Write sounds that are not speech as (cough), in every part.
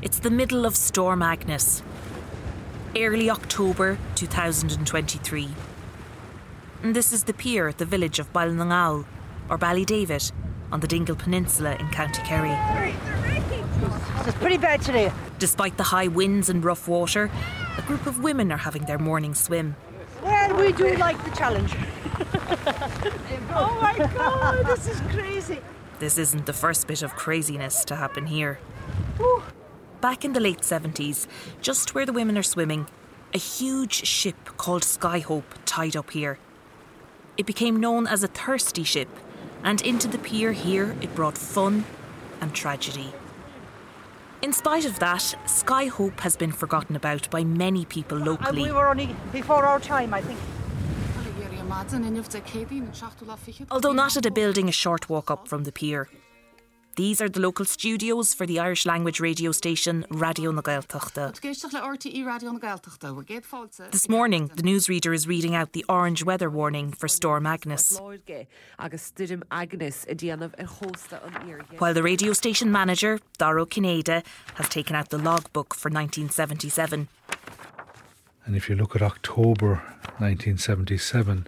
It's the middle of Storm Agnes. Early October 2023. And this is the pier at the village of Ballinagal, or Ballydavid, on the Dingle Peninsula in County Kerry. It's pretty bad today. Despite the high winds and rough water, a group of women are having their morning swim. Well, we do like the challenge. (laughs) oh my god, this is crazy. This isn't the first bit of craziness to happen here. Whew. Back in the late 70s, just where the women are swimming, a huge ship called Skyhope tied up here. It became known as a thirsty ship, and into the pier here it brought fun and tragedy. In spite of that, Skyhope has been forgotten about by many people uh, And locally. we were only before our time, I think. Although not at a building a short walk up from the pier. These are the local studios for the Irish language radio station Radio na Gaeltachta. This morning, the newsreader is reading out the orange weather warning for Storm Agnes, agus studum Agnes a déanamh ar hósta an ír. while the radio station manager, Dara Ó Cinnéide, has taken out the logbook for 1977. And if you look at October 1977,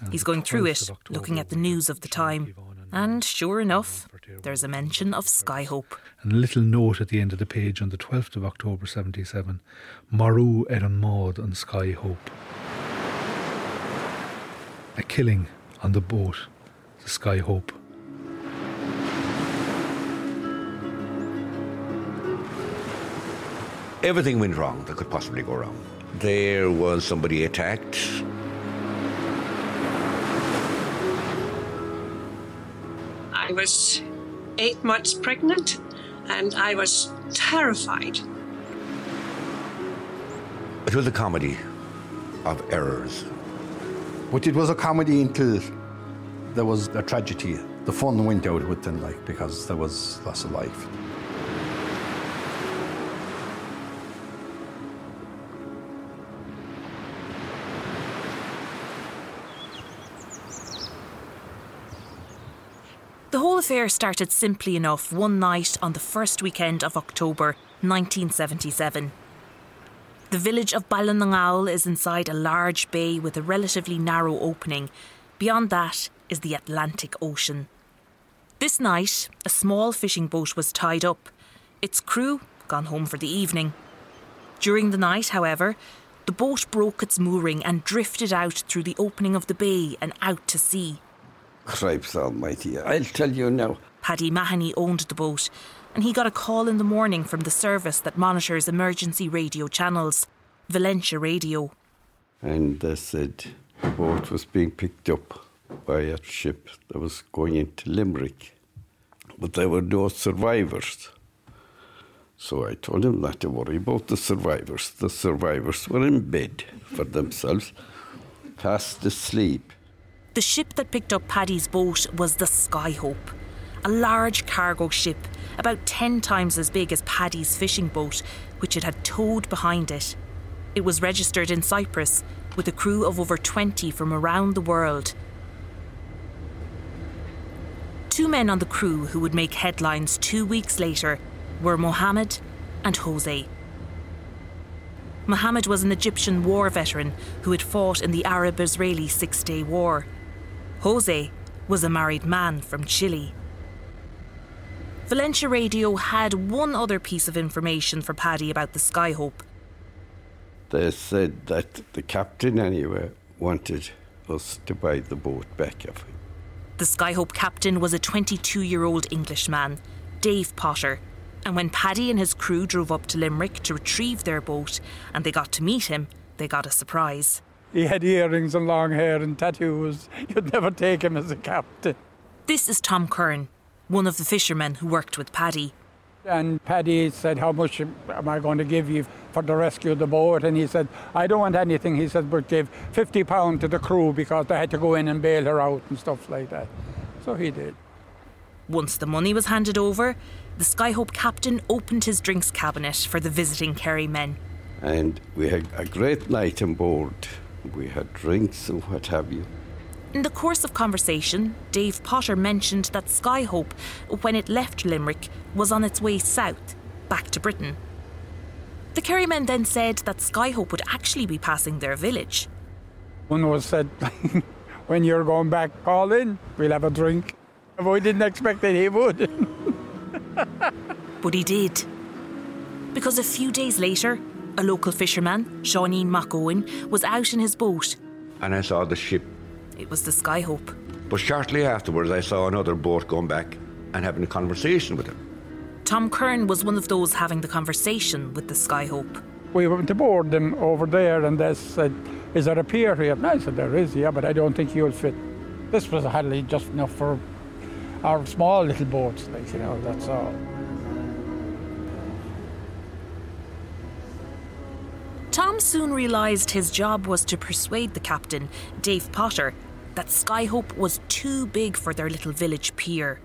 uh, He's going through it, of looking at the news of the time. And sure enough, there's a mention of Skyhope. And a little note at the end of the page on the 12th of October 77 Maru Eran Maud on Skyhope. A killing on the boat, the Skyhope. Everything went wrong that could possibly go wrong. There was somebody attacked. Was eight months pregnant and I was terrified. It was a comedy of errors. But it was a comedy until there was a tragedy. The fun went out with them, like, because there was loss of life. Affair started simply enough one night on the first weekend of October 1977. The village of Ballinagal is inside a large bay with a relatively narrow opening. Beyond that is the Atlantic Ocean. This night, a small fishing boat was tied up, its crew gone home for the evening. During the night, however, the boat broke its mooring and drifted out through the opening of the bay and out to sea. Cripes almighty, I'll tell you now. Paddy Mahoney owned the boat, and he got a call in the morning from the service that monitors emergency radio channels, Valentia Radio. And they said the boat was being picked up by a ship that was going into Limerick. But there were no survivors. So I told him not to worry about the survivors. The survivors were in bed for themselves, fast asleep. The ship that picked up Paddy's boat was the Skyhope, a large cargo ship about 10 times as big as Paddy's fishing boat, which it had towed behind it. It was registered in Cyprus with a crew of over 20 from around the world. Two men on the crew who would make headlines two weeks later were Mohammed and Jose. Mohammed was an Egyptian war veteran who had fought in the Arab Israeli Six Day War. Jose was a married man from Chile. Valentia Radio had one other piece of information for Paddy about the Skyhope. They said that the captain, anyway, wanted us to buy the boat back of him. The Skyhope captain was a 22 year old Englishman, Dave Potter, and when Paddy and his crew drove up to Limerick to retrieve their boat and they got to meet him, they got a surprise. He had earrings and long hair and tattoos. You'd never take him as a captain. This is Tom Kern, one of the fishermen who worked with Paddy. And Paddy said, How much am I going to give you for the rescue of the boat? And he said, I don't want anything. He said, but give £50 to the crew because they had to go in and bail her out and stuff like that. So he did. Once the money was handed over, the Skyhope captain opened his drinks cabinet for the visiting Kerry men. And we had a great night on board. We had drinks and what have you. In the course of conversation, Dave Potter mentioned that Skyhope, when it left Limerick, was on its way south, back to Britain. The Kerrymen then said that Skyhope would actually be passing their village. One was said, (laughs) when you're going back, call in, we'll have a drink. We didn't expect that he would. (laughs) But he did. Because a few days later, a local fisherman, Shawneen McOwen, was out in his boat. And I saw the ship. It was the Skyhope. But shortly afterwards, I saw another boat going back and having a conversation with him. Tom Kern was one of those having the conversation with the Skyhope. we went to board them over there and they said, is there a pier here? And I said, there is, yeah, but I don't think you'll fit. This was hardly just enough for our small little boats, like, you know, that's all. Tom soon realised his job was to persuade the captain, Dave Potter, that Skyhope was too big for their little village pier.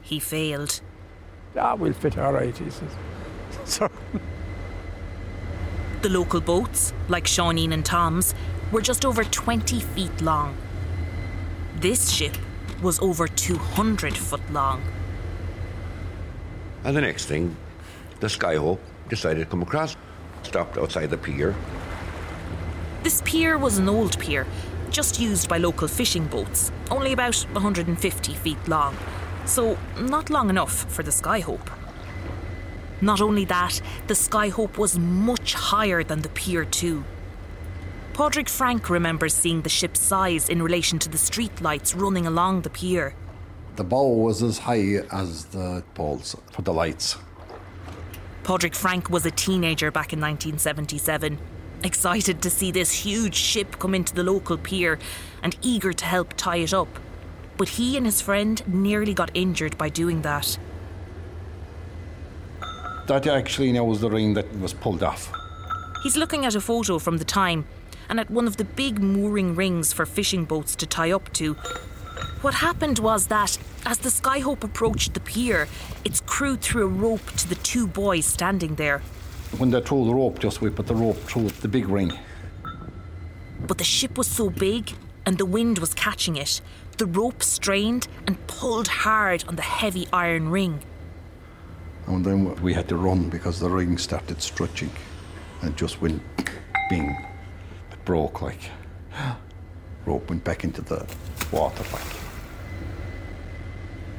He failed. Ah, we'll fit all right, he says. (laughs) So The local boats, like Shawneen and Tom's, were just over 20 feet long. This ship was over 200 foot long. And the next thing, the Skyhope decided to come across, stopped outside the pier. This pier was an old pier, just used by local fishing boats, only about 150 feet long, so not long enough for the Skyhope. Not only that, the Skyhope was much higher than the pier, too. Padraig Frank remembers seeing the ship's size in relation to the street lights running along the pier. The bow was as high as the poles for the lights. Padraig Frank was a teenager back in 1977, excited to see this huge ship come into the local pier and eager to help tie it up. But he and his friend nearly got injured by doing that. That actually now was the ring that was pulled off. He's looking at a photo from the time and at one of the big mooring rings for fishing boats to tie up to. What happened was that, as the Skyhope approached the pier, its crew threw a rope to the two boys standing there. When they threw the rope, just we put the rope through the big ring. But the ship was so big and the wind was catching it, the rope strained and pulled hard on the heavy iron ring. And then we had to run because the ring started stretching and it just went bing. It broke like. (gasps) Rope went back into the water like.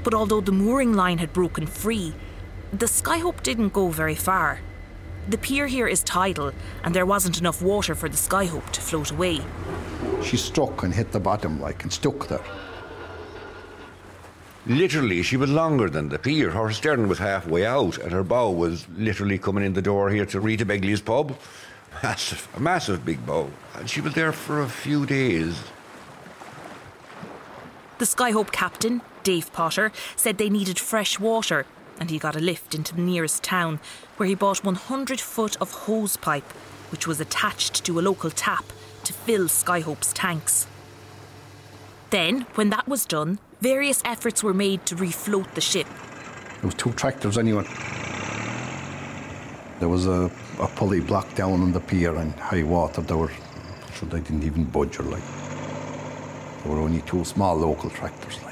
But although the mooring line had broken free, the Skyhope didn't go very far. The pier here is tidal, and there wasn't enough water for the Skyhope to float away. She struck and hit the bottom like and stuck there. Literally, she was longer than the pier. Her stern was halfway out, and her bow was literally coming in the door here to Rita Begley's pub. (laughs) Massive, a massive big bow. And she was there for a few days. The Skyhope captain, Dave Potter, said they needed fresh water, and he got a lift into the nearest town, where he bought 100 foot of hose pipe, which was attached to a local tap to fill Skyhope's tanks. Then, when that was done, various efforts were made to refloat the ship. There was two tractors anyway. There was a, a pulley block down on the pier and high water. They were, so they didn't even budge or like. There were only two small local tractors like.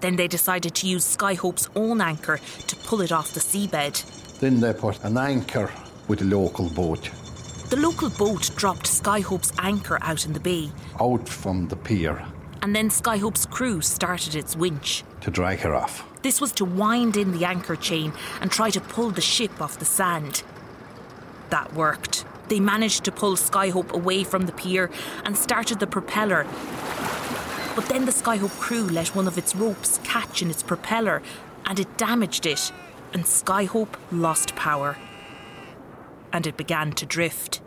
Then they decided to use Skyhope's own anchor to pull it off the seabed. Then they put an anchor with a local boat The local boat dropped Skyhope's anchor out in the bay, out from the pier and then Skyhope's crew started its winch. to drag her off. This was to wind in the anchor chain and try to pull the ship off the sand. That worked. They managed to pull Skyhope away from the pier and started the propeller. But then the Skyhope crew let one of its ropes catch in its propeller and it damaged it, and Skyhope lost power. And it began to drift.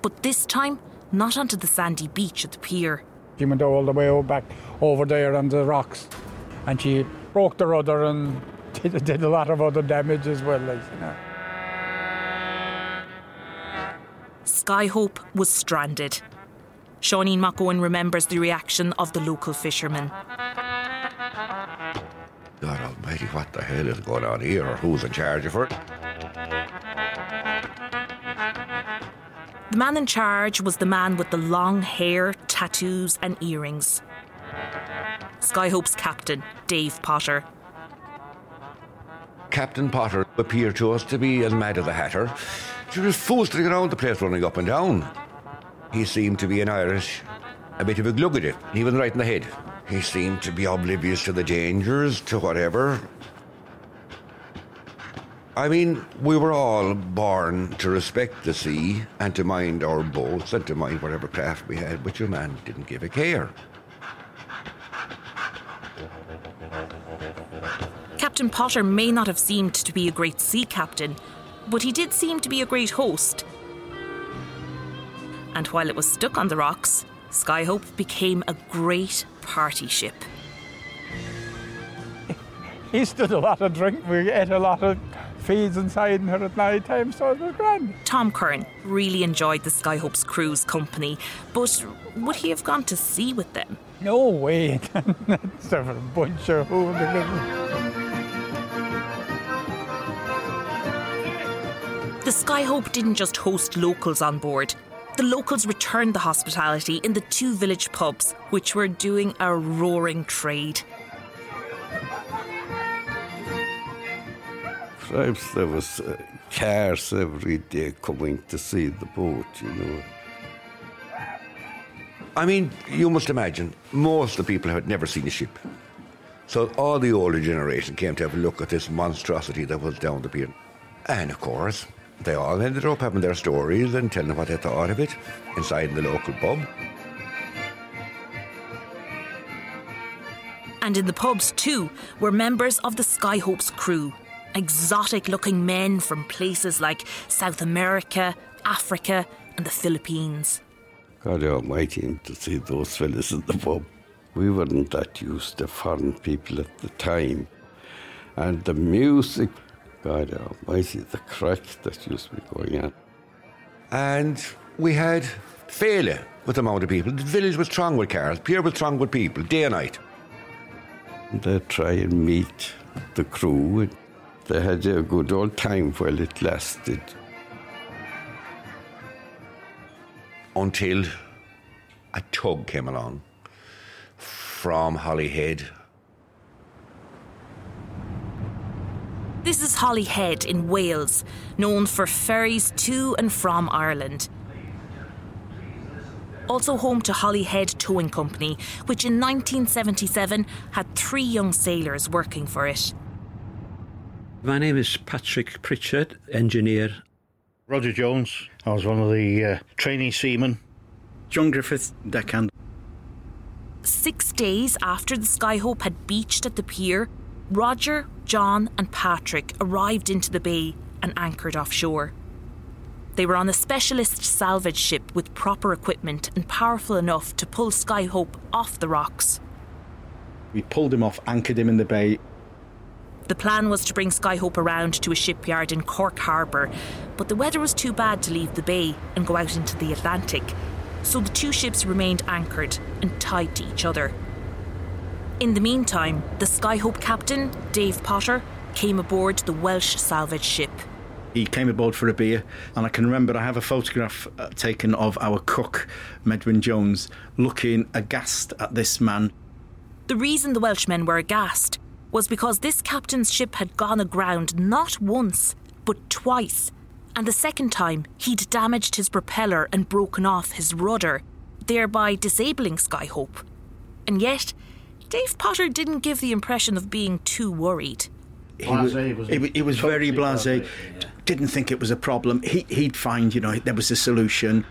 But this time, not onto the sandy beach at the pier. She went all the way back over there on the rocks, and she broke the rudder and (laughs) did, did a lot of other damage as well. Like, you know. Skyhope was stranded. Shawneen McOwen remembers the reaction of the local fishermen. God almighty, what the hell is going on here? Or who's in charge of it? The man in charge was the man with the long hair, tattoos, and earrings. Skyhope's captain, Dave Potter. Captain Potter appeared to us to be as mad as a hatter. She was foostering around the place, running up and down. He seemed to be an Irish, a bit of a glug at it. Was right in the head. He seemed to be oblivious to the dangers, to whatever. I mean, we were all born to respect the sea and to mind our boats and to mind whatever craft we had, but your man didn't give a care. Captain Potter may not have seemed to be a great sea captain, but he did seem to be a great host. And while it was stuck on the rocks, Skyhope became a great party ship. (laughs) He stood a lot of drink. We ate a lot of feeds inside her at night time, so it was grand. Tom Curran really enjoyed the Skyhope's crew's company, but would he have gone to sea with them? No way. (laughs) That's a bunch of hooligans. The Skyhope didn't just host locals on board. The locals returned the hospitality in the two village pubs, which were doing a roaring trade. Perhaps there was uh, cars every day coming to see the boat, you know. I mean, you must imagine, most of the people had never seen a ship. So all the older generation came to have a look at this monstrosity that was down the pier. And of course, they all ended up having their stories and telling what they thought of it inside the local pub. And in the pubs, too, were members of the Skyhope's crew. Exotic looking men from places like South America, Africa, and the Philippines. God almighty, to see those fellas in the pub. We weren't that used to foreign people at the time. And the music, God almighty, the crack that used to be going on. And we had failure with the amount of people. The village was strong with cars, Pier was strong with people, day and night. They try and meet the crew. and They had a good old time while it lasted. Until a tug came along from Holyhead. This is Holyhead in Wales, known for ferries to and from Ireland. Also home to Holyhead Towing Company, which in 1977 had three young sailors working for it. My name is Patrick Pritchard, engineer. Roger Jones. I was one of the uh, trainee seamen. John Griffith, deckhand. Six days after the Skyhope had beached at the pier, Roger, John, and Patrick arrived into the bay and anchored offshore. They were on a specialist salvage ship with proper equipment and powerful enough to pull Skyhope off the rocks. We pulled him off, anchored him in the bay. The plan was to bring Skyhope around to a shipyard in Cork Harbour, but the weather was too bad to leave the bay and go out into the Atlantic, so the two ships remained anchored and tied to each other. In the meantime, the Skyhope captain, Dave Potter, came aboard the Welsh salvage ship. He came aboard for a beer, and I can remember I have a photograph uh, taken of our cook, Medwin Jones, looking aghast at this man. The reason the Welshmen were aghast was because this captain's ship had gone aground not once, but twice. And the second time, he'd damaged his propeller and broken off his rudder, thereby disabling Skyhope. And yet, Dave Potter didn't give the impression of being too worried. He was, he, wa- he was very blasé. Didn't think it was a problem. He, he'd find, you know, there was a solution.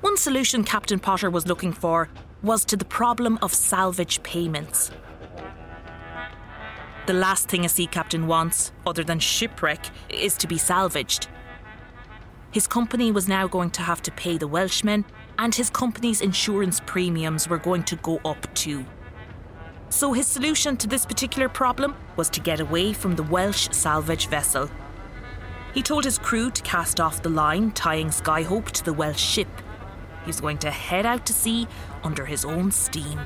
One solution Captain Potter was looking for was to the problem of salvage payments. The last thing a sea captain wants, other than shipwreck, is to be salvaged. His company was now going to have to pay the Welshmen, and his company's insurance premiums were going to go up too. So his solution to this particular problem was to get away from the Welsh salvage vessel. He told his crew to cast off the line tying Skyhope to the Welsh ship. He was going to head out to sea under his own steam.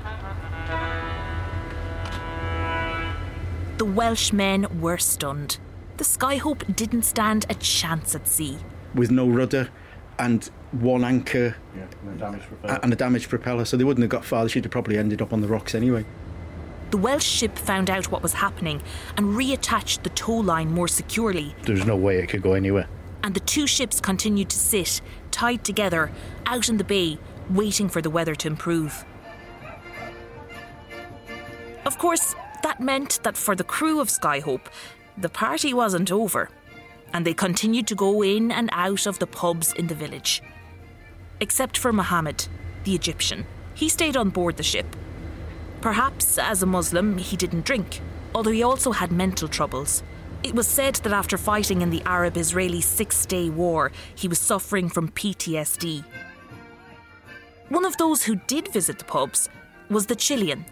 The Welsh men were stunned. The Skyhope didn't stand a chance at sea. with no rudder and one anchor a- and a damaged propeller, so they wouldn't have got far. She'd have probably ended up on the rocks anyway. the Welsh ship found out what was happening and reattached the tow line more securely, There's no way it could go anywhere. and the two ships continued to sit, tied together, out in the bay, waiting for the weather to improve. Of course, that meant that for the crew of Skyhope, the party wasn't over, and they continued to go in and out of the pubs in the village. Except for Mohammed, the Egyptian. He stayed on board the ship. Perhaps, as a Muslim, he didn't drink, although he also had mental troubles. It was said that after fighting in the Arab Israeli Six Day War, he was suffering from PTSD. One of those who did visit the pubs was the Chilean,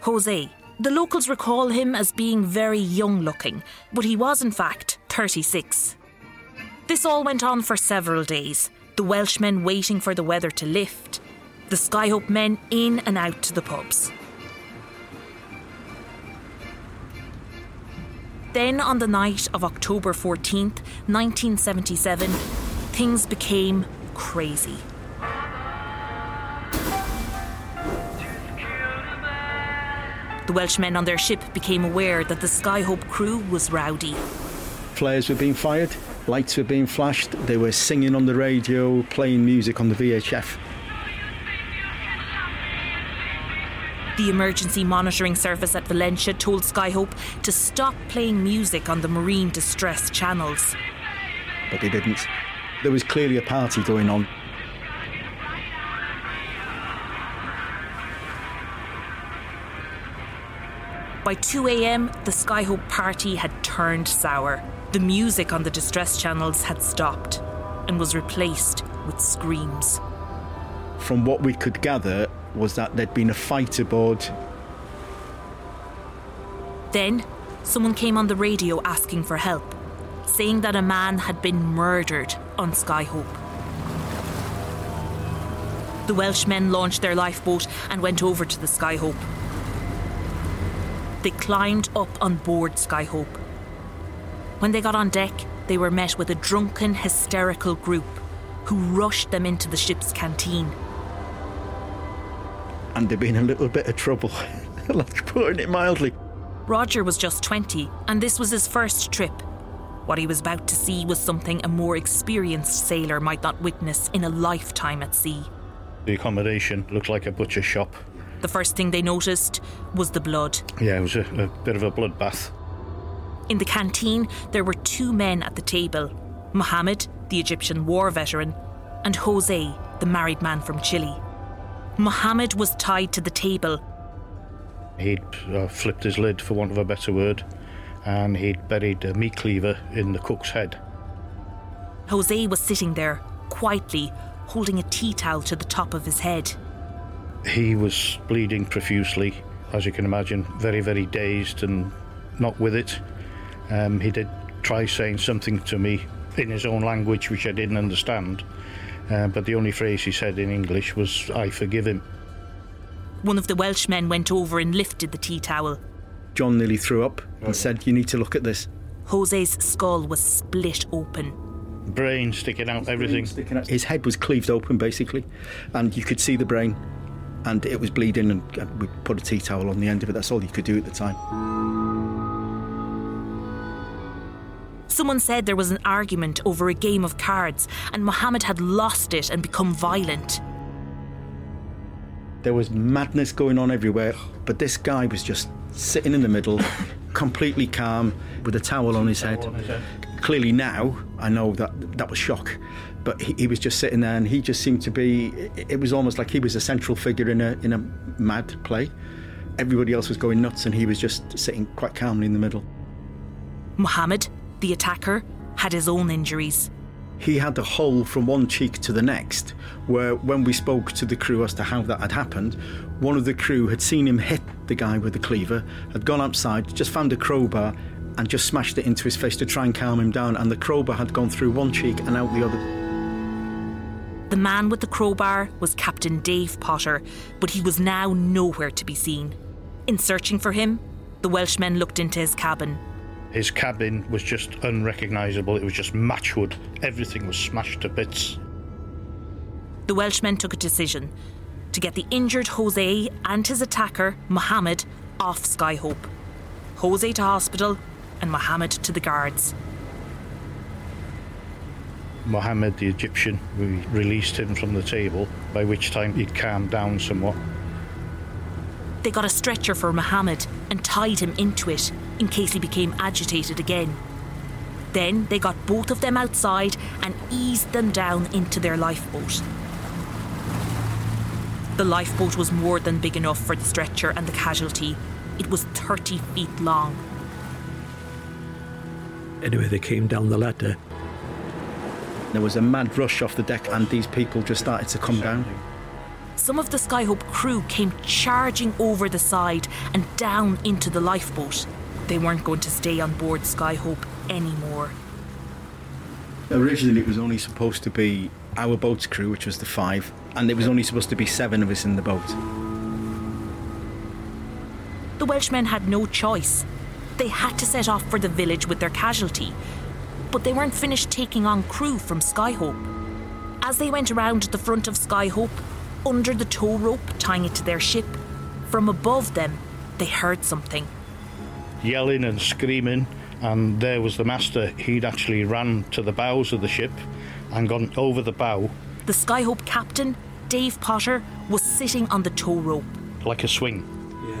Jose. The locals recall him as being very young looking, but he was in fact 36. This all went on for several days, the Welshmen waiting for the weather to lift, the Skyhope men in and out to the pubs. Then, on the night of October 14th, 1977, things became crazy. The Welshmen on their ship became aware that the Skyhope crew was rowdy. Flares were being fired, lights were being flashed, they were singing on the radio, playing music on the VHF. The emergency monitoring service at Valentia told Skyhope to stop playing music on the marine distress channels. but they didn't. There was clearly a party going on. By 2 am, the Skyhope party had turned sour. The music on the distress channels had stopped and was replaced with screams. From what we could gather, was that there'd been a fight aboard. Then, someone came on the radio asking for help, saying that a man had been murdered on Skyhope. The Welshmen launched their lifeboat and went over to the Skyhope. They climbed up on board Skyhope. When they got on deck, they were met with a drunken, hysterical group who rushed them into the ship's canteen. And there'd been a little bit of trouble, (laughs) like putting it mildly. Roger was just 20, and this was his first trip. What he was about to see was something a more experienced sailor might not witness in a lifetime at sea. The accommodation looked like a butcher shop. The first thing they noticed was the blood. Yeah, it was a, a bit of a bloodbath. In the canteen, there were two men at the table Mohammed, the Egyptian war veteran, and Jose, the married man from Chile. Mohammed was tied to the table. He'd uh, flipped his lid, for want of a better word, and he'd buried a meat cleaver in the cook's head. Jose was sitting there, quietly, holding a tea towel to the top of his head. He was bleeding profusely, as you can imagine, very, very dazed and not with it. Um, he did try saying something to me in his own language, which I didn't understand. Uh, but the only phrase he said in English was, I forgive him. One of the Welshmen went over and lifted the tea towel. John nearly threw up and said, You need to look at this. Jose's skull was split open. Brain sticking out, everything. Sticking out. His head was cleaved open, basically, and you could see the brain, and it was bleeding, and we put a tea towel on the end of it. That's all you could do at the time. Someone said there was an argument over a game of cards, and Mohammed had lost it and become violent. There was madness going on everywhere, but this guy was just sitting in the middle, completely calm, with a towel on his head. Clearly, now I know that that was shock, but he, he was just sitting there, and he just seemed to be. It, it was almost like he was a central figure in a in a mad play. Everybody else was going nuts, and he was just sitting quite calmly in the middle. Mohammed, the attacker, had his own injuries. he had a hole from one cheek to the next, where when we spoke to the crew as to how that had happened, one of the crew had seen him hit the guy with the cleaver, had gone outside, just found a crowbar, and just smashed it into his face to try and calm him down, and the crowbar had gone through one cheek and out the other. The man with the crowbar was Captain Dave Potter, but he was now nowhere to be seen. In searching for him, the Welshmen looked into his cabin. His cabin was just unrecognisable. It was just matchwood. Everything was smashed to bits. The Welshmen took a decision to get the injured Jose and his attacker, Mohammed, off Skyhope. Jose to hospital and Mohammed to the guards. Mohammed, the Egyptian, we released him from the table, by which time he'd calmed down somewhat. They got a stretcher for Mohammed and tied him into it in case he became agitated again. Then they got both of them outside and eased them down into their lifeboat. The lifeboat was more than big enough for the stretcher and the casualty. It was 30 feet long. Anyway, they came down the ladder. There was a mad rush off the deck, and these people just started to come down. Some of the Skyhope crew came charging over the side and down into the lifeboat. They weren't going to stay on board Skyhope anymore. Originally, it was only supposed to be our boat's crew, which was the five, and it was only supposed to be seven of us in the boat. The Welshmen had no choice. They had to set off for the village with their casualty, but they weren't finished taking on crew from Skyhope. As they went around the front of Skyhope, under the tow rope tying it to their ship, from above them, they heard something. Yelling and screaming, and there was the master. He'd actually ran to the bows of the ship and gone over the bow The Skyhope captain, Dave Potter, was sitting on the tow rope. like a swing.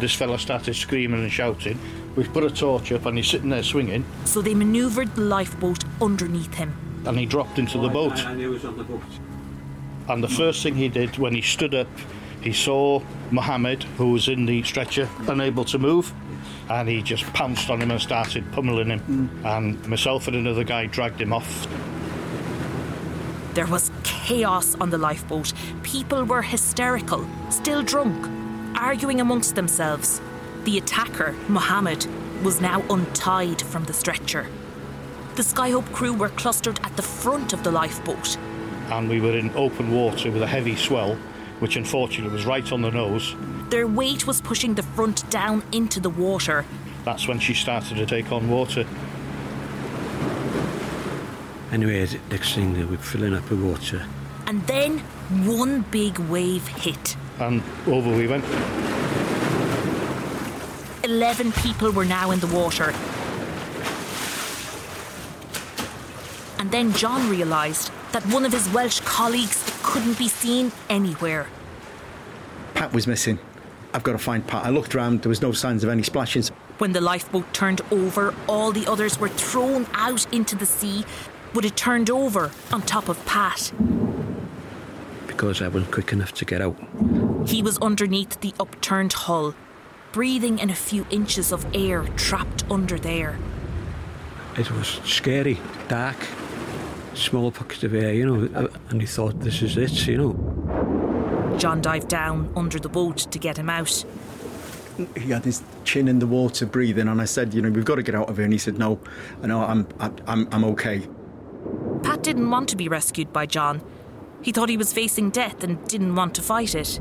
This fella started screaming and shouting. We put a torch up and he's sitting there swinging, So they manoeuvred the lifeboat underneath him. and he dropped into the oh, boat. And he was on the boat. And the first thing he did when he stood up, he saw Mohammed, who was in the stretcher, unable to move, and he just pounced on him and started pummeling him. And myself and another guy dragged him off. There was chaos on the lifeboat. People were hysterical, still drunk, arguing amongst themselves. The attacker, Mohammed, was now untied from the stretcher. The Skyhope crew were clustered at the front of the lifeboat. And we were in open water with a heavy swell, which unfortunately was right on the nose. Their weight was pushing the front down into the water. That's when she started to take on water. Anyway, the next thing they were filling up with water. And then one big wave hit. And over we went. Eleven people were now in the water. And then John realised that one of his Welsh colleagues couldn't be seen anywhere. Pat was missing. I've got to find Pat. I looked round, there was no signs of any splashes. When the lifeboat turned over, all the others were thrown out into the sea, but it turned over on top of Pat. because I wasn't quick enough to get out. He was underneath the upturned hull, breathing in a few inches of air trapped under there. It was scary, dark, small pockets of air, you know, and he thought, this is it, you know. John dived down under the boat to get him out. He had his chin in the water breathing, and I said, You know, we've got to get out of here. And he said, No, I know, I'm, I'm, I'm okay. Pat didn't want to be rescued by John. He thought he was facing death and didn't want to fight it.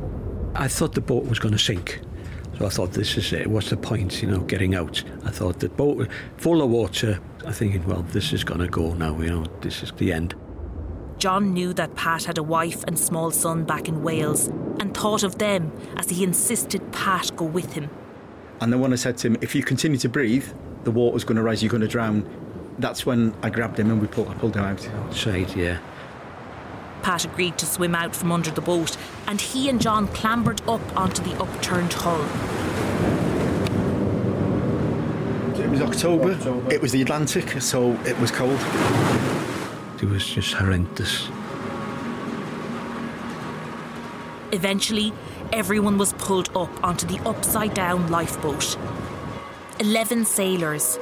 I thought the boat was going to sink. So I thought, this is it. What's the point, you know, getting out? I thought the boat was full of water. I'm thinking, well, this is going to go now, you know, this is the end. John knew that Pat had a wife and small son back in Wales and thought of them as he insisted Pat go with him. And then when I said to him, If you continue to breathe, the water's going to rise, you're going to drown. That's when I grabbed him and we pulled, I pulled him out. Outside, yeah. Pat agreed to swim out from under the boat, and he and John clambered up onto the upturned hull. It was October. It was the Atlantic, so it was cold. It was just horrendous. Eventually, everyone was pulled up onto the upside down lifeboat. Eleven sailors.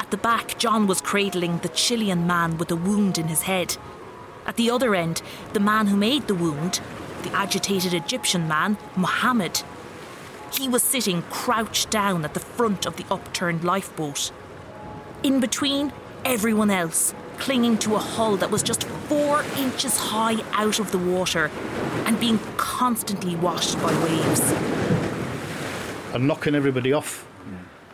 At the back, John was cradling the Chilean man with a wound in his head. At the other end, the man who made the wound, the agitated Egyptian man, Mohammed. He was sitting crouched down at the front of the upturned lifeboat. In between, everyone else, clinging to a hull that was just four inches high out of the water and being constantly washed by waves. and knocking everybody off.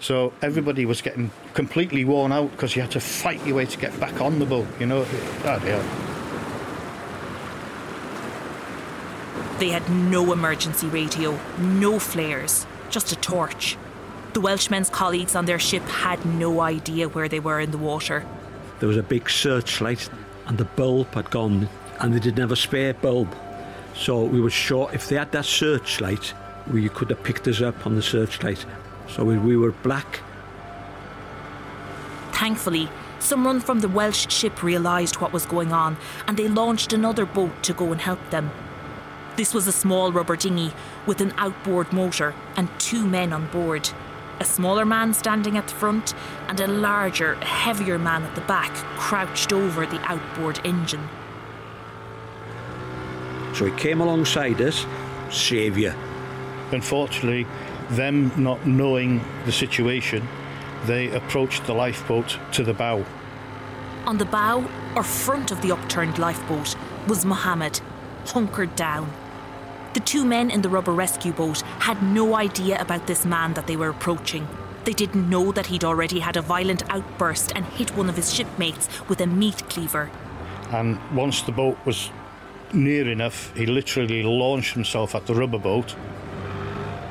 So everybody was getting completely worn out because you had to fight your way to get back on the boat, you know. God, They had no emergency radio, no flares. just a torch. The Welshmen's colleagues on their ship had no idea where they were in the water. There was a big searchlight, and the bulb had gone, and they didn't have a spare bulb. So we were sure if they had that searchlight, we could have picked us up on the searchlight. So we, we were black. Thankfully, someone from the Welsh ship realised what was going on and they launched another boat to go and help them. This was a small rubber dinghy with an outboard motor and two men on board. A smaller man standing at the front and a larger, heavier man at the back crouched over the outboard engine. So he came alongside us, saviour. Unfortunately, them not knowing the situation, they approached the lifeboat to the bow. On the bow, or front of the upturned lifeboat, was Mohammed, hunkered down. The two men in the rubber rescue boat had no idea about this man that they were approaching. They didn't know that he'd already had a violent outburst and hit one of his shipmates with a meat cleaver. And once the boat was near enough, he literally launched himself at the rubber boat.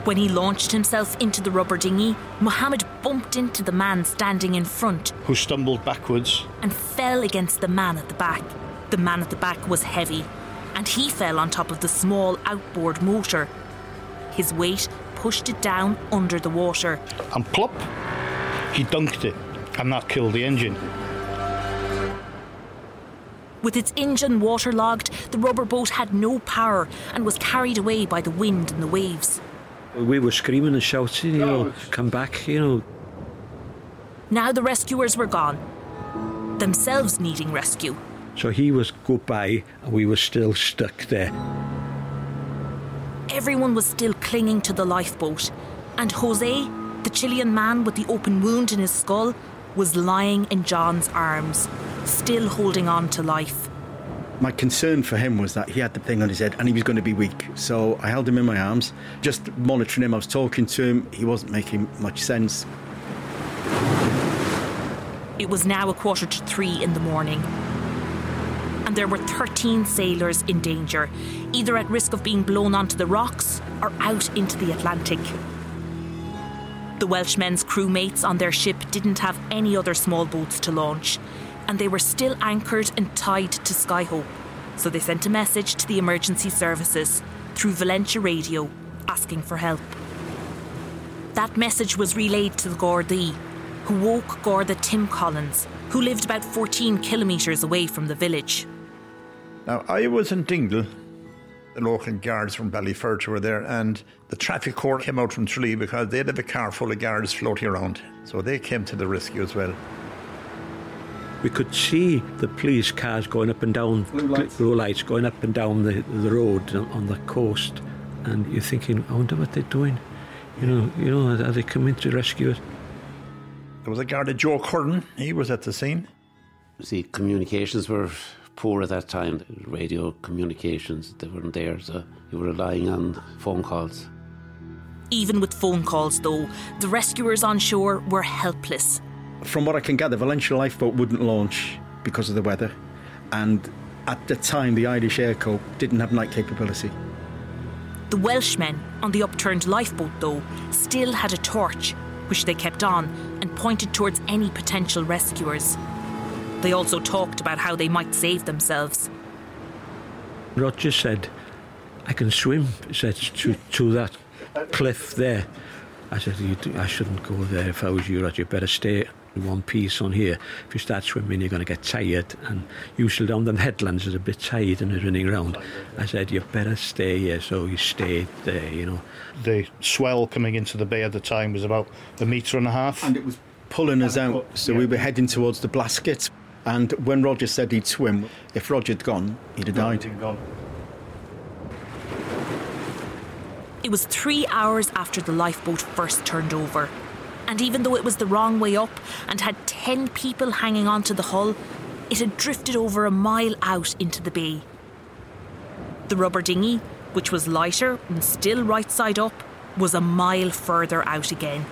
When he launched himself into the rubber dinghy, Mohammed bumped into the man standing in front who stumbled backwards and fell against the man at the back. The man at the back was heavy, and he fell on top of the small outboard motor. His weight pushed it down under the water. And plop, he dunked it, and that killed the engine. With its engine waterlogged, the rubber boat had no power and was carried away by the wind and the waves. We were screaming and shouting, you know, come back, you know. Now the rescuers were gone, themselves needing rescue. So he was goodbye, and we were still stuck there. Everyone was still clinging to the lifeboat, and Jose, the Chilean man with the open wound in his skull, was lying in John's arms, still holding on to life. My concern for him was that he had the thing on his head and he was going to be weak. So I held him in my arms, just monitoring him. I was talking to him. He wasn't making much sense. It was now a quarter to three in the morning. There were 13 sailors in danger, either at risk of being blown onto the rocks or out into the Atlantic. The Welshmen's crewmates on their ship didn't have any other small boats to launch, and they were still anchored and tied to Skyhope. So they sent a message to the emergency services through Valentia radio asking for help. That message was relayed to the Gardaí, who woke Garda Tim Collins, who lived about 14 kilometres away from the village. Now, I was in Dingle. The local guards from Ballyferriter were there, and the traffic corps came out from Tralee because they'd have a car full of guards floating around. So they came to the rescue as well. We could see the police cars going up and down, Blue lights, blue lights going up and down the, the road on the coast, and you're thinking, I wonder what they're doing. You know, you know, are they coming to rescue us? There was a guard, Joe Curran. He was at the scene. See, communications were poor at that time. Radio communications, they weren't there, so you were relying on phone calls. Even with phone calls, though, the rescuers on shore were helpless. From what I can gather, Valentia Lifeboat wouldn't launch because of the weather, and at the time, the Irish Air Corps didn't have night capability. The Welshmen on the upturned lifeboat, though, still had a torch, which they kept on and pointed towards any potential rescuers. They also talked about how they might save themselves. Roger said, I can swim, he said, to, to that cliff there. I said, you, I shouldn't go there if I was you, Roger. You better stay in one piece on here. If you start swimming, you're going to get tired. And usually down the headlands is a bit tired and they're running around. I said, you better stay here. So he stayed there, you know. The swell coming into the bay at the time was about a metre and a half. And it was pulling us out, so we were heading towards the Blasket. And when Roger said he'd swim, if Roger had gone, he'd have died. It was three hours after the lifeboat first turned over. And even though it was the wrong way up and had 10 people hanging onto the hull, it had drifted over a mile out into the bay. The rubber dinghy, which was lighter and still right side up, was a mile further out again.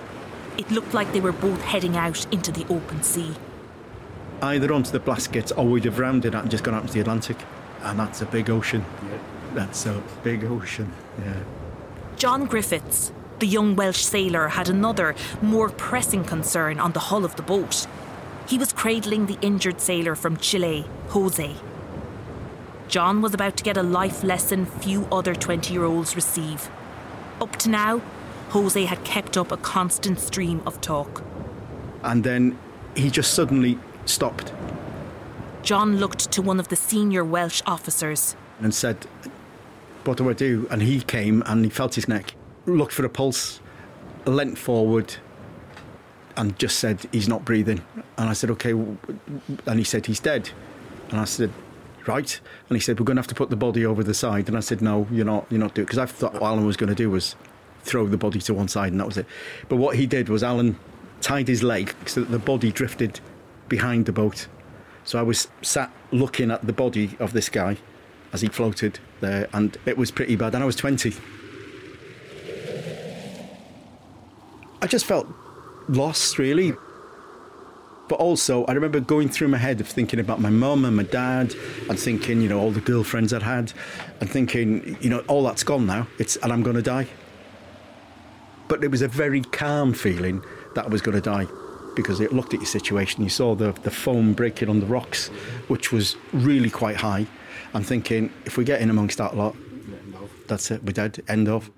It looked like they were both heading out into the open sea. Either onto the Blaskets or we'd have rounded out and just gone out into the Atlantic. And that's a big ocean. That's a big ocean, yeah. John Griffiths, The young Welsh sailor had another, more pressing concern on the hull of the boat. He was cradling the injured sailor from Chile, Jose. John was about to get a life lesson few other 20 year olds receive. Up to now, Jose had kept up a constant stream of talk. And then he just suddenly stopped John looked to one of the senior Welsh officers and said, What do I do? And he came and he felt his neck, looked for a pulse, leant forward, and just said, He's not breathing. And I said, Okay. And he said, He's dead. And I said, Right. And he said, We're going to have to put the body over the side. And I said, No, you're not, you're not doing it. Because I thought what Alan was going to do was throw the body to one side, and that was it. But what he did was Alan tied his leg so that the body drifted behind the boat so I was sat looking at the body of this guy as he floated there, and it was pretty bad. And I was 20. I just felt lost, really. But also, I remember going through my head of thinking about my mum and my dad, and thinking, you know, all the girlfriends I'd had, and thinking, you know, all that's gone now. It's and I'm going to die. But it was a very calm feeling that I was going to die because it looked at your situation. You saw the, the foam breaking on the rocks, which was really quite high. I'm thinking, if we get in amongst that lot, that's it, we're dead, end of.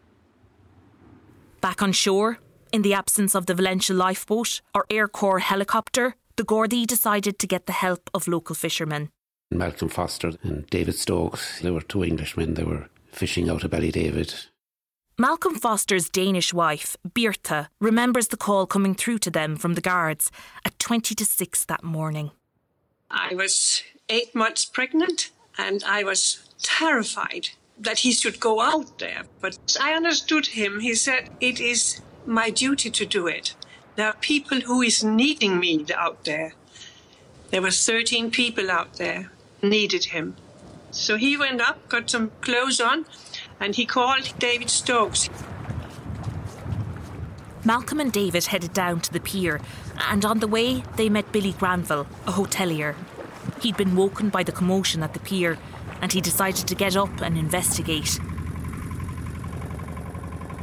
Back on shore, in the absence of the Valentia lifeboat or Air Corps helicopter, the Gardaí decided to get the help of local fishermen. Malcolm Foster and David Stokes, they were two Englishmen, they were fishing out of Ballydavid Malcolm Foster's Danish wife, Birta, remembers the call coming through to them from the guards at 20 to 6 that morning. I was eight months pregnant and I was terrified that he should go out there. But I understood him. He said, It is my duty to do it. There are people who is needing me out there. There were 13 people out there needed him. So he went up, got some clothes on, and he called David Stokes. Malcolm and David headed down to the pier, and on the way, they met Billy Granville, a hotelier. He'd been woken by the commotion at the pier, and he decided to get up and investigate.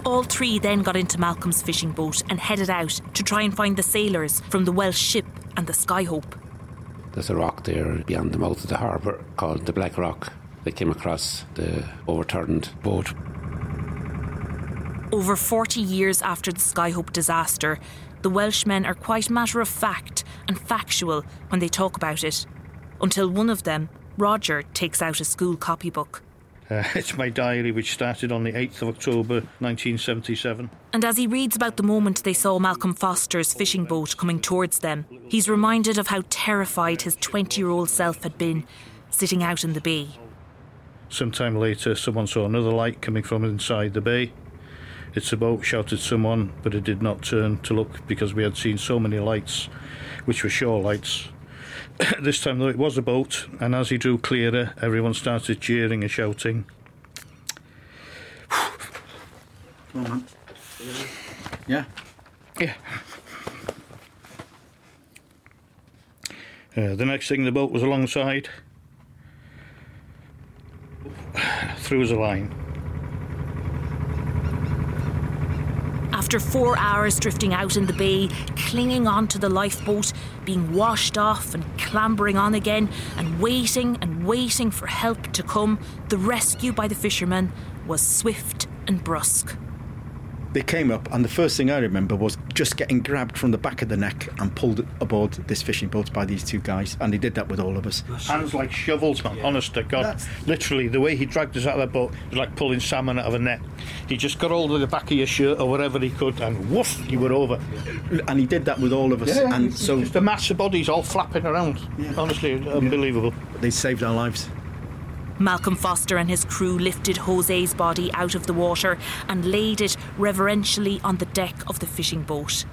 All three then got into Malcolm's fishing boat and headed out to try and find the sailors from the Welsh ship and the Skyhope. There's a rock there beyond the mouth of the harbour called the Black Rock. They came across the overturned boat. Over 40 years after the Skyhope disaster, the Welshmen are quite matter of fact and factual when they talk about it. Until one of them, Roger, takes out a school copybook. Uh, it's my diary, which started on the 8th of October 1977. And as he reads about the moment they saw Malcolm Foster's fishing boat coming towards them, he's reminded of how terrified his 20 year old self had been sitting out in the bay. Sometime later, someone saw another light coming from inside the bay. It's a boat, shouted someone, but it did not turn to look because we had seen so many lights, which were shore lights, (coughs) this time, though, it was a boat, and as he drew clearer, everyone started cheering and shouting. Yeah. Yeah. Uh, the next thing, the boat was alongside. Through the line. After four hours drifting out in the bay, clinging onto the lifeboat, being washed off and clambering on again, and waiting and waiting for help to come, the rescue by the fishermen was swift and brusque. They came up, and the first thing I remember was just getting grabbed from the back of the neck and pulled aboard this fishing boat by these two guys, and he did that with all of us. Hands like shovels, man. Honest to God, That's... literally the way he dragged us out of that boat was like pulling salmon out of a net. He just got hold of the back of your shirt or whatever he could, and woof, you were over. And he did that with all of us. Yeah, and so just a mass of bodies all flapping around. Yeah. Honestly, unbelievable. They saved our lives. Malcolm Foster and his crew lifted Jose's body out of the water and laid it reverentially on the deck of the fishing boat.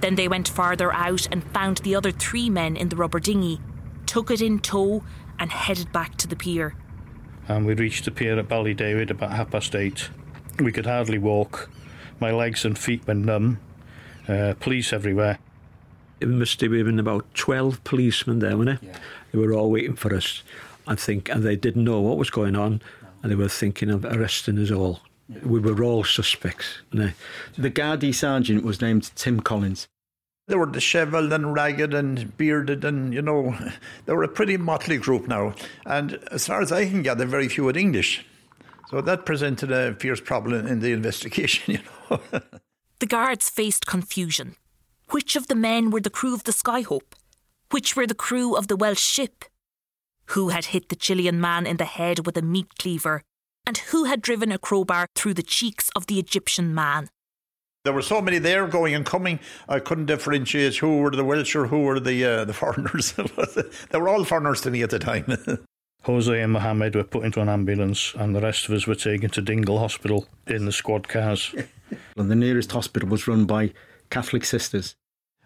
Then they went farther out and found the other three men in the rubber dinghy, took it in tow, and headed back to the pier. And we reached the pier at Ballydavid about half past eight. We could hardly walk. My legs and feet were numb. Uh, police everywhere. It must have been about 12 policemen there, wasn't it? Yeah. They were all waiting for us. I think, and they didn't know what was going on, and they were thinking of arresting us all. We were all suspects. No. The Gardaí sergeant was named Tim Collins. They were dishevelled and ragged and bearded, and you know, (laughs) they were a pretty motley group now. And as far as I can gather, very few had English. So that presented a fierce problem in the (laughs) investigation, you know. (laughs) the guards faced confusion. Which of the men were the crew of the Skyhope? Which were the crew of the Welsh ship? Who had hit the Chilean man in the head with a meat cleaver? And who had driven a crowbar through the cheeks of the Egyptian man? There were so many there going and coming, I couldn't differentiate who were the Welsh or who were the uh, the foreigners. (laughs) they were all foreigners to me at the time. (laughs) Jose and Mohammed were put into an ambulance, and the rest of us were taken to Dingle Hospital in the squad cars. (laughs) and the nearest hospital was run by Catholic sisters.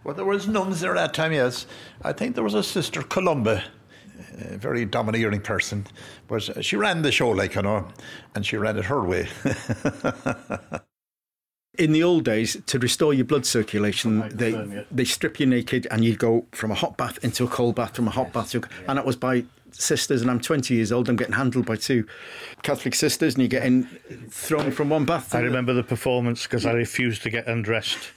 Well, there was nuns there at that time, yes. I think there was a sister, Columba, a very domineering person, but she ran the show, like, you know, and she ran it her way. (laughs) In the old days, to restore your blood circulation, they they strip you naked and you'd go from a hot bath into a cold bath, from a hot bath to, and that was by sisters. And I'm 20 years old. I'm getting handled by two Catholic sisters, and you're getting thrown from one bath. I remember the performance because I refused to get undressed,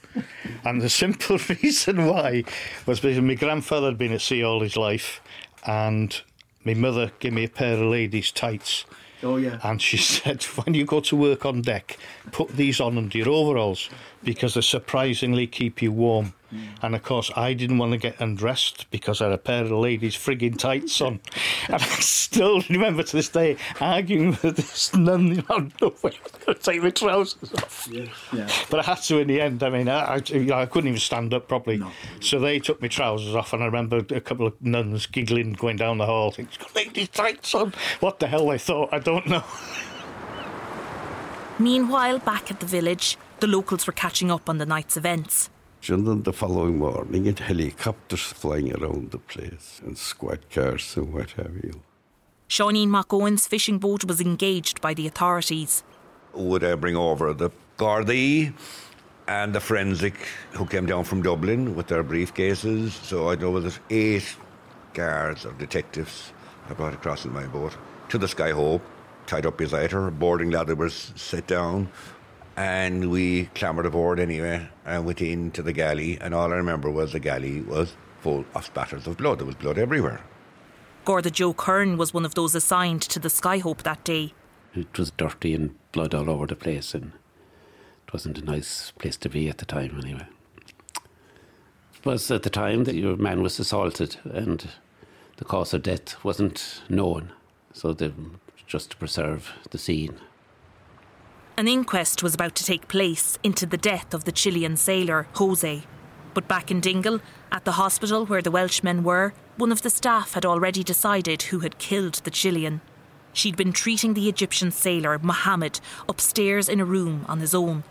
and the simple (laughs) reason why was because my grandfather had been at sea all his life, and my mother gave me a pair of ladies' tights Oh, yeah. And she (laughs) said, when you go to work on deck, put these on under your overalls because they surprisingly keep you warm. Mm. And of course, I didn't want to get undressed because I had a pair of ladies' frigging tights on. (laughs) and I still remember to this day arguing (laughs) with this nun, you know, no way, I'm going to take my trousers off. Yeah. yeah. But I had to in the end. I mean, I, I, you know, I couldn't even stand up properly. No. So they took my trousers off, and I remember a couple of nuns giggling going down the hall, thinking, got ladies' tights on. What the hell they thought, I don't know. Meanwhile, back at the village, the locals were catching up on the night's events. And then the following morning, it helicopters flying around the place and squad cars and what have you. Seaneen McOwen's fishing boat was engaged by the authorities. Would I bring over the Gardaí and the forensic who came down from Dublin with their briefcases? So I know there's eight guards or detectives I brought across in my boat to the Skyhope, tied up beside her. Boarding ladder was set down and we clambered aboard anyway and went into the galley. And all I remember was the galley was full of spatters of blood. There was blood everywhere. Garda Joe Kern was one of those assigned to the Skyhope that day. It was dirty and blood all over the place, and it wasn't a nice place to be at the time, anyway. It was at the time that your man was assaulted, and the cause of death wasn't known, so they just to preserve the scene. An inquest was about to take place into the death of the Chilean sailor, Jose. But back in Dingle, at the hospital where the Welshmen were, one of the staff had already decided who had killed the Chilean. She'd been treating the Egyptian sailor, Mohammed, upstairs in a room on his own.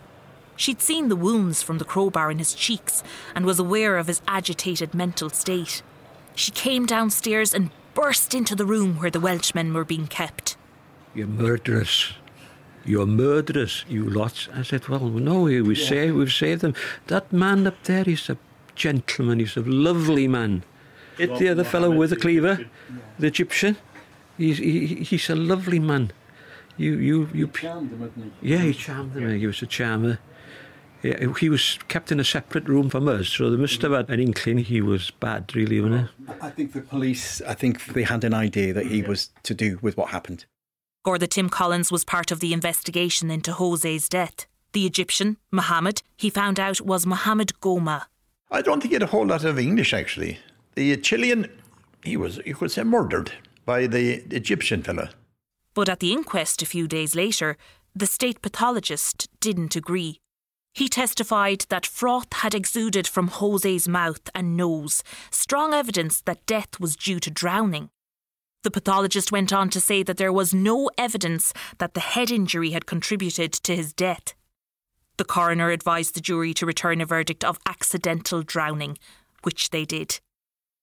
She'd seen the wounds from the crowbar in his cheeks and was aware of his agitated mental state. She came downstairs and burst into the room where the Welshmen were being kept. You murderess, you're murderers, you lots. I said, well, no, we yeah. say we've saved them. That man up there, he's a gentleman, he's a lovely man. It, well, the other fellow with the cleaver, the Egyptian, he's, he, he's a lovely man. You, you, you. Charmed him, he? Yeah, he charmed him. He was a charmer. Yeah, he was kept in a separate room from us, so they must have had an inkling he was bad, really, wasn't it? I think the police, I think they had an idea that he was to do with what happened. Garda Tim Collins was part of the investigation into Jose's death. The Egyptian, Mohammed, he found out was Mohammed Goma. I don't think he had a whole lot of English, actually. The Chilean, he was, you could say, murdered by the Egyptian fella. But at the inquest a few days later, the state pathologist didn't agree. He testified that froth had exuded from Jose's mouth and nose, strong evidence that death was due to drowning. The pathologist went on to say that there was no evidence that the head injury had contributed to his death. The coroner advised the jury to return a verdict of accidental drowning, which they did.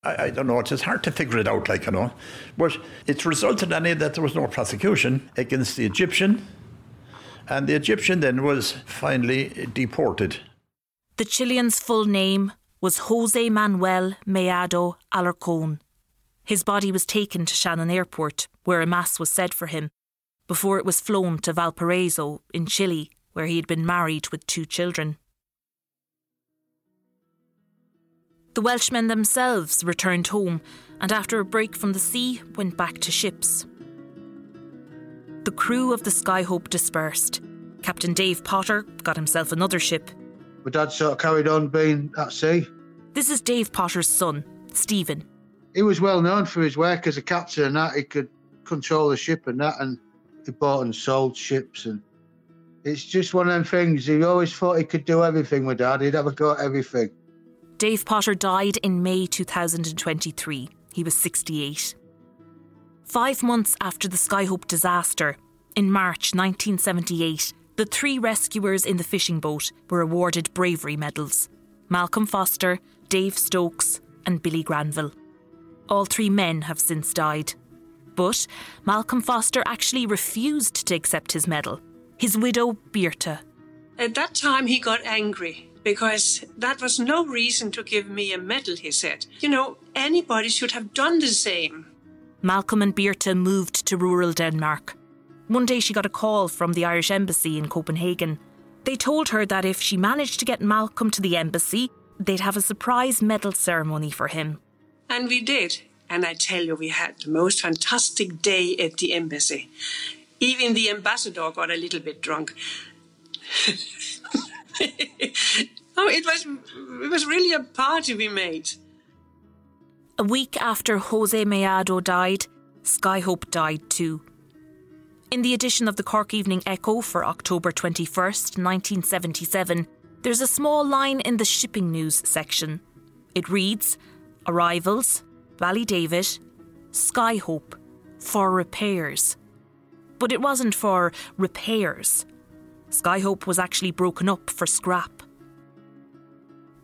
I, I don't know, it's just hard to figure it out, like, you know. But it's resulted in it that there was no prosecution against the Egyptian, and the Egyptian then was finally deported. The Chilean's full name was Jose Manuel Mellado Alarcon. His body was taken to Shannon Airport, where a mass was said for him. before it was flown to Valparaiso in Chile, where he had been married with two children. The Welshmen themselves returned home and, after a break from the sea, went back to ships. The crew of the Skyhope dispersed. Captain Dave Potter got himself another ship. My dad sort of carried on being at sea. This is Dave Potter's son, Stephen. He was well known for his work as a captain and that. He could control the ship and that, and he bought and sold ships. And it's just one of them things. He always thought he could do everything with dad. He'd have a go at everything. Dave Potter died in May 2023. He was 68. Five months after the Skyhope disaster, in March 1978, the three rescuers in the fishing boat were awarded bravery medals Malcolm Foster, Dave Stokes, and Billy Granville. All three men have since died. But Malcolm Foster actually refused to accept his medal. His widow, Birta. At that time, he got angry because that was no reason to give me a medal, he said. You know, anybody should have done the same. Malcolm and Birta moved to rural Denmark. One day she got a call from the Irish Embassy in Copenhagen. They told her that if she managed to get Malcolm to the embassy, they'd have a surprise medal ceremony for him. And we did. And I tell you, we had the most fantastic day at the embassy. Even the ambassador got a little bit drunk. (laughs) oh, it was it was really a party we made. A week after Jose Mellado died, Skyhope died too. In the edition of the Cork Evening Echo for October 21st, 1977, there's a small line in the shipping news section. It reads Arrivals, David, Skyhope, for repairs. But it wasn't for repairs. Skyhope was actually broken up for scrap.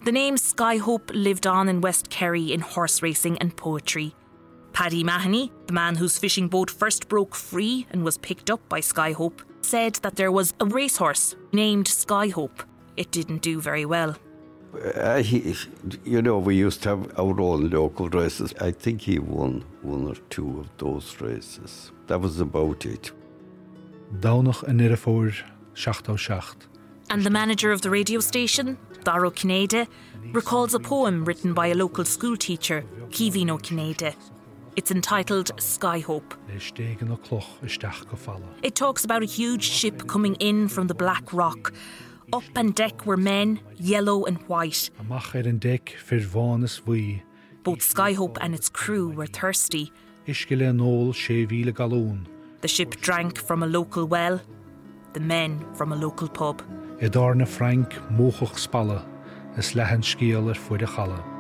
The name Skyhope lived on in West Kerry in horse racing and poetry. Paddy Mahoney, the man whose fishing boat first broke free and was picked up by Skyhope, said that there was a racehorse named Skyhope. It didn't do very well. Uh, he, you know, we used to have our own local races. I think he won one or two of those races. That was about it. Dánach a nirafóir seachtá seacht. And the manager of the radio station, Dara Ó Cinnéide, recalls a poem written by a local school teacher, Caoimhín Ó Cinnéide. It's entitled Skyhope. It talks about a huge ship coming in from the Black Rock. Up and deck were men, yellow and white. Both Skyhope and its crew were thirsty. The ship drank from a local well, the men from a local pub. I darna Frank móchach spalla is lehan scéal ar fuide chala.